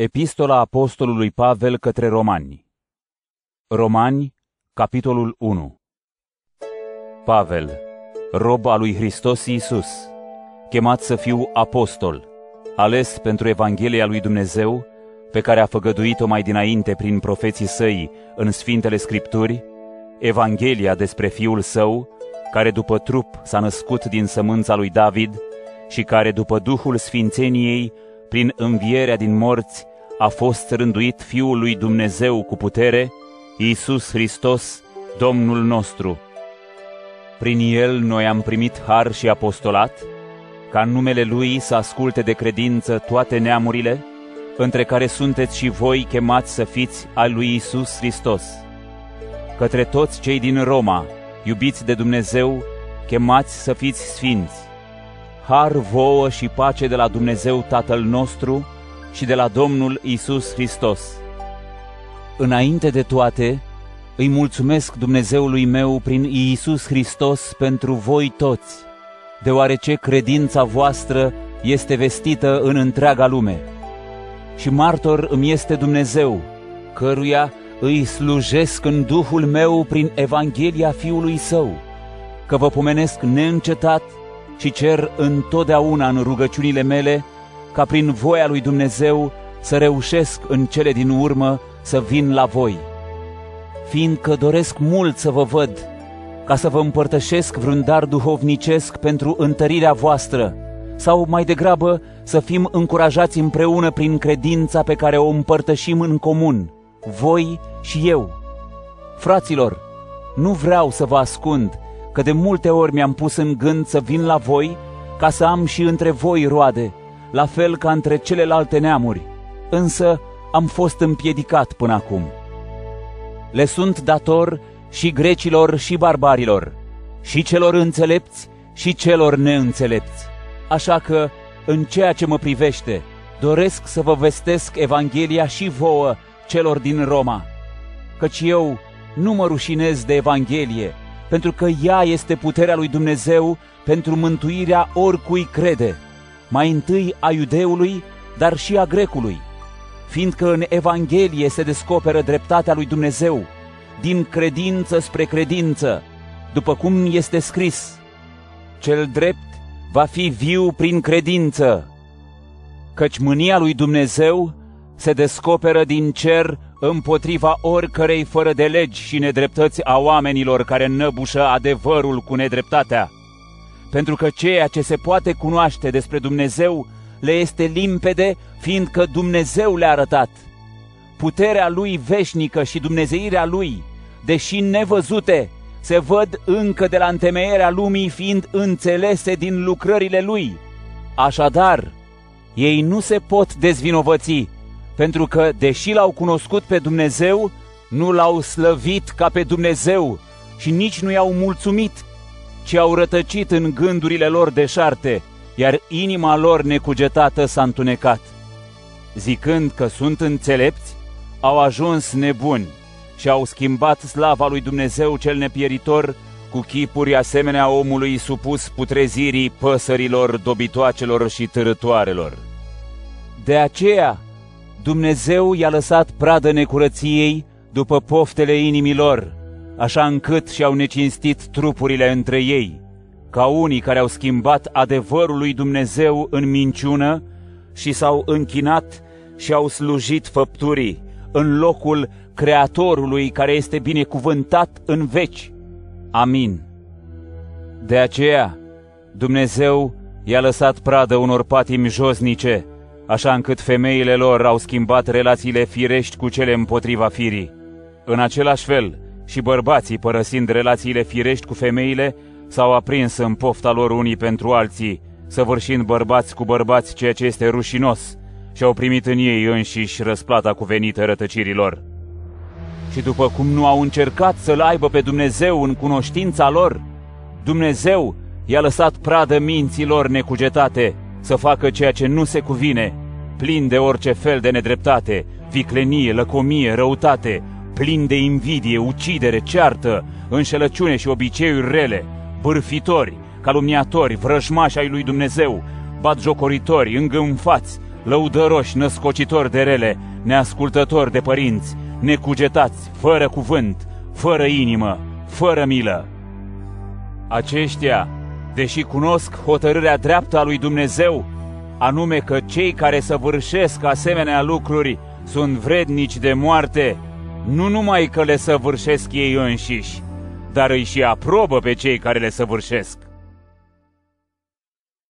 Epistola Apostolului Pavel către Romani. Romani, capitolul 1 Pavel, rob al lui Hristos Iisus, chemat să fiu apostol, ales pentru Evanghelia lui Dumnezeu, pe care a făgăduit-o mai dinainte prin profeții săi în Sfintele Scripturi, Evanghelia despre Fiul Său, care după trup s-a născut din sămânța lui David și care după Duhul Sfințeniei prin învierea din morți, a fost rânduit Fiul lui Dumnezeu cu putere, Iisus Hristos, Domnul nostru. Prin El noi am primit har și apostolat, ca în numele Lui să asculte de credință toate neamurile, între care sunteți și voi chemați să fiți al lui Iisus Hristos. Către toți cei din Roma, iubiți de Dumnezeu, chemați să fiți sfinți har vouă și pace de la Dumnezeu Tatăl nostru și de la Domnul Isus Hristos. Înainte de toate, îi mulțumesc Dumnezeului meu prin Iisus Hristos pentru voi toți, deoarece credința voastră este vestită în întreaga lume. Și martor îmi este Dumnezeu, căruia îi slujesc în Duhul meu prin Evanghelia Fiului Său, că vă pomenesc neîncetat și cer întotdeauna în rugăciunile mele ca prin voia lui Dumnezeu să reușesc în cele din urmă să vin la voi. Fiindcă doresc mult să vă văd, ca să vă împărtășesc vreun dar duhovnicesc pentru întărirea voastră, sau mai degrabă să fim încurajați împreună prin credința pe care o împărtășim în comun, voi și eu. Fraților, nu vreau să vă ascund, că de multe ori mi-am pus în gând să vin la voi ca să am și între voi roade, la fel ca între celelalte neamuri, însă am fost împiedicat până acum. Le sunt dator și grecilor și barbarilor, și celor înțelepți și celor neînțelepți. Așa că, în ceea ce mă privește, doresc să vă vestesc Evanghelia și vouă celor din Roma, căci eu nu mă rușinez de Evanghelie, pentru că ea este puterea lui Dumnezeu pentru mântuirea oricui crede, mai întâi a iudeului, dar și a grecului, fiindcă în Evanghelie se descoperă dreptatea lui Dumnezeu, din credință spre credință, după cum este scris, cel drept va fi viu prin credință, căci mânia lui Dumnezeu se descoperă din cer împotriva oricărei fără de legi și nedreptăți a oamenilor care năbușă adevărul cu nedreptatea. Pentru că ceea ce se poate cunoaște despre Dumnezeu le este limpede, fiindcă Dumnezeu le-a arătat. Puterea Lui veșnică și dumnezeirea Lui, deși nevăzute, se văd încă de la întemeierea lumii fiind înțelese din lucrările Lui. Așadar, ei nu se pot dezvinovăți, pentru că, deși l-au cunoscut pe Dumnezeu, nu l-au slăvit ca pe Dumnezeu și nici nu i-au mulțumit, ci au rătăcit în gândurile lor deșarte, iar inima lor necugetată s-a întunecat. Zicând că sunt înțelepți, au ajuns nebuni și au schimbat slava lui Dumnezeu cel nepieritor cu chipuri asemenea omului supus putrezirii păsărilor, dobitoacelor și târătoarelor. De aceea, Dumnezeu i-a lăsat pradă necurăției după poftele inimilor, așa încât și-au necinstit trupurile între ei, ca unii care au schimbat adevărul lui Dumnezeu în minciună și s-au închinat și au slujit făpturii în locul Creatorului care este binecuvântat în veci. Amin. De aceea, Dumnezeu i-a lăsat pradă unor patimi josnice, așa încât femeile lor au schimbat relațiile firești cu cele împotriva firii. În același fel, și bărbații, părăsind relațiile firești cu femeile, s-au aprins în pofta lor unii pentru alții, săvârșind bărbați cu bărbați ceea ce este rușinos, și au primit în ei înșiși răsplata cuvenită rătăcirilor. Și după cum nu au încercat să-L aibă pe Dumnezeu în cunoștința lor, Dumnezeu i-a lăsat pradă minților necugetate, să facă ceea ce nu se cuvine, plin de orice fel de nedreptate, viclenie, lăcomie, răutate, plin de invidie, ucidere, ceartă, înșelăciune și obiceiuri rele, bârfitori, calumniatori, vrăjmași ai lui Dumnezeu, batjocoritori, îngânfați, lăudăroși, născocitori de rele, neascultători de părinți, necugetați, fără cuvânt, fără inimă, fără milă. Aceștia, deși cunosc hotărârea dreaptă a lui Dumnezeu, anume că cei care săvârșesc asemenea lucruri sunt vrednici de moarte, nu numai că le săvârșesc ei înșiși, dar îi și aprobă pe cei care le săvârșesc.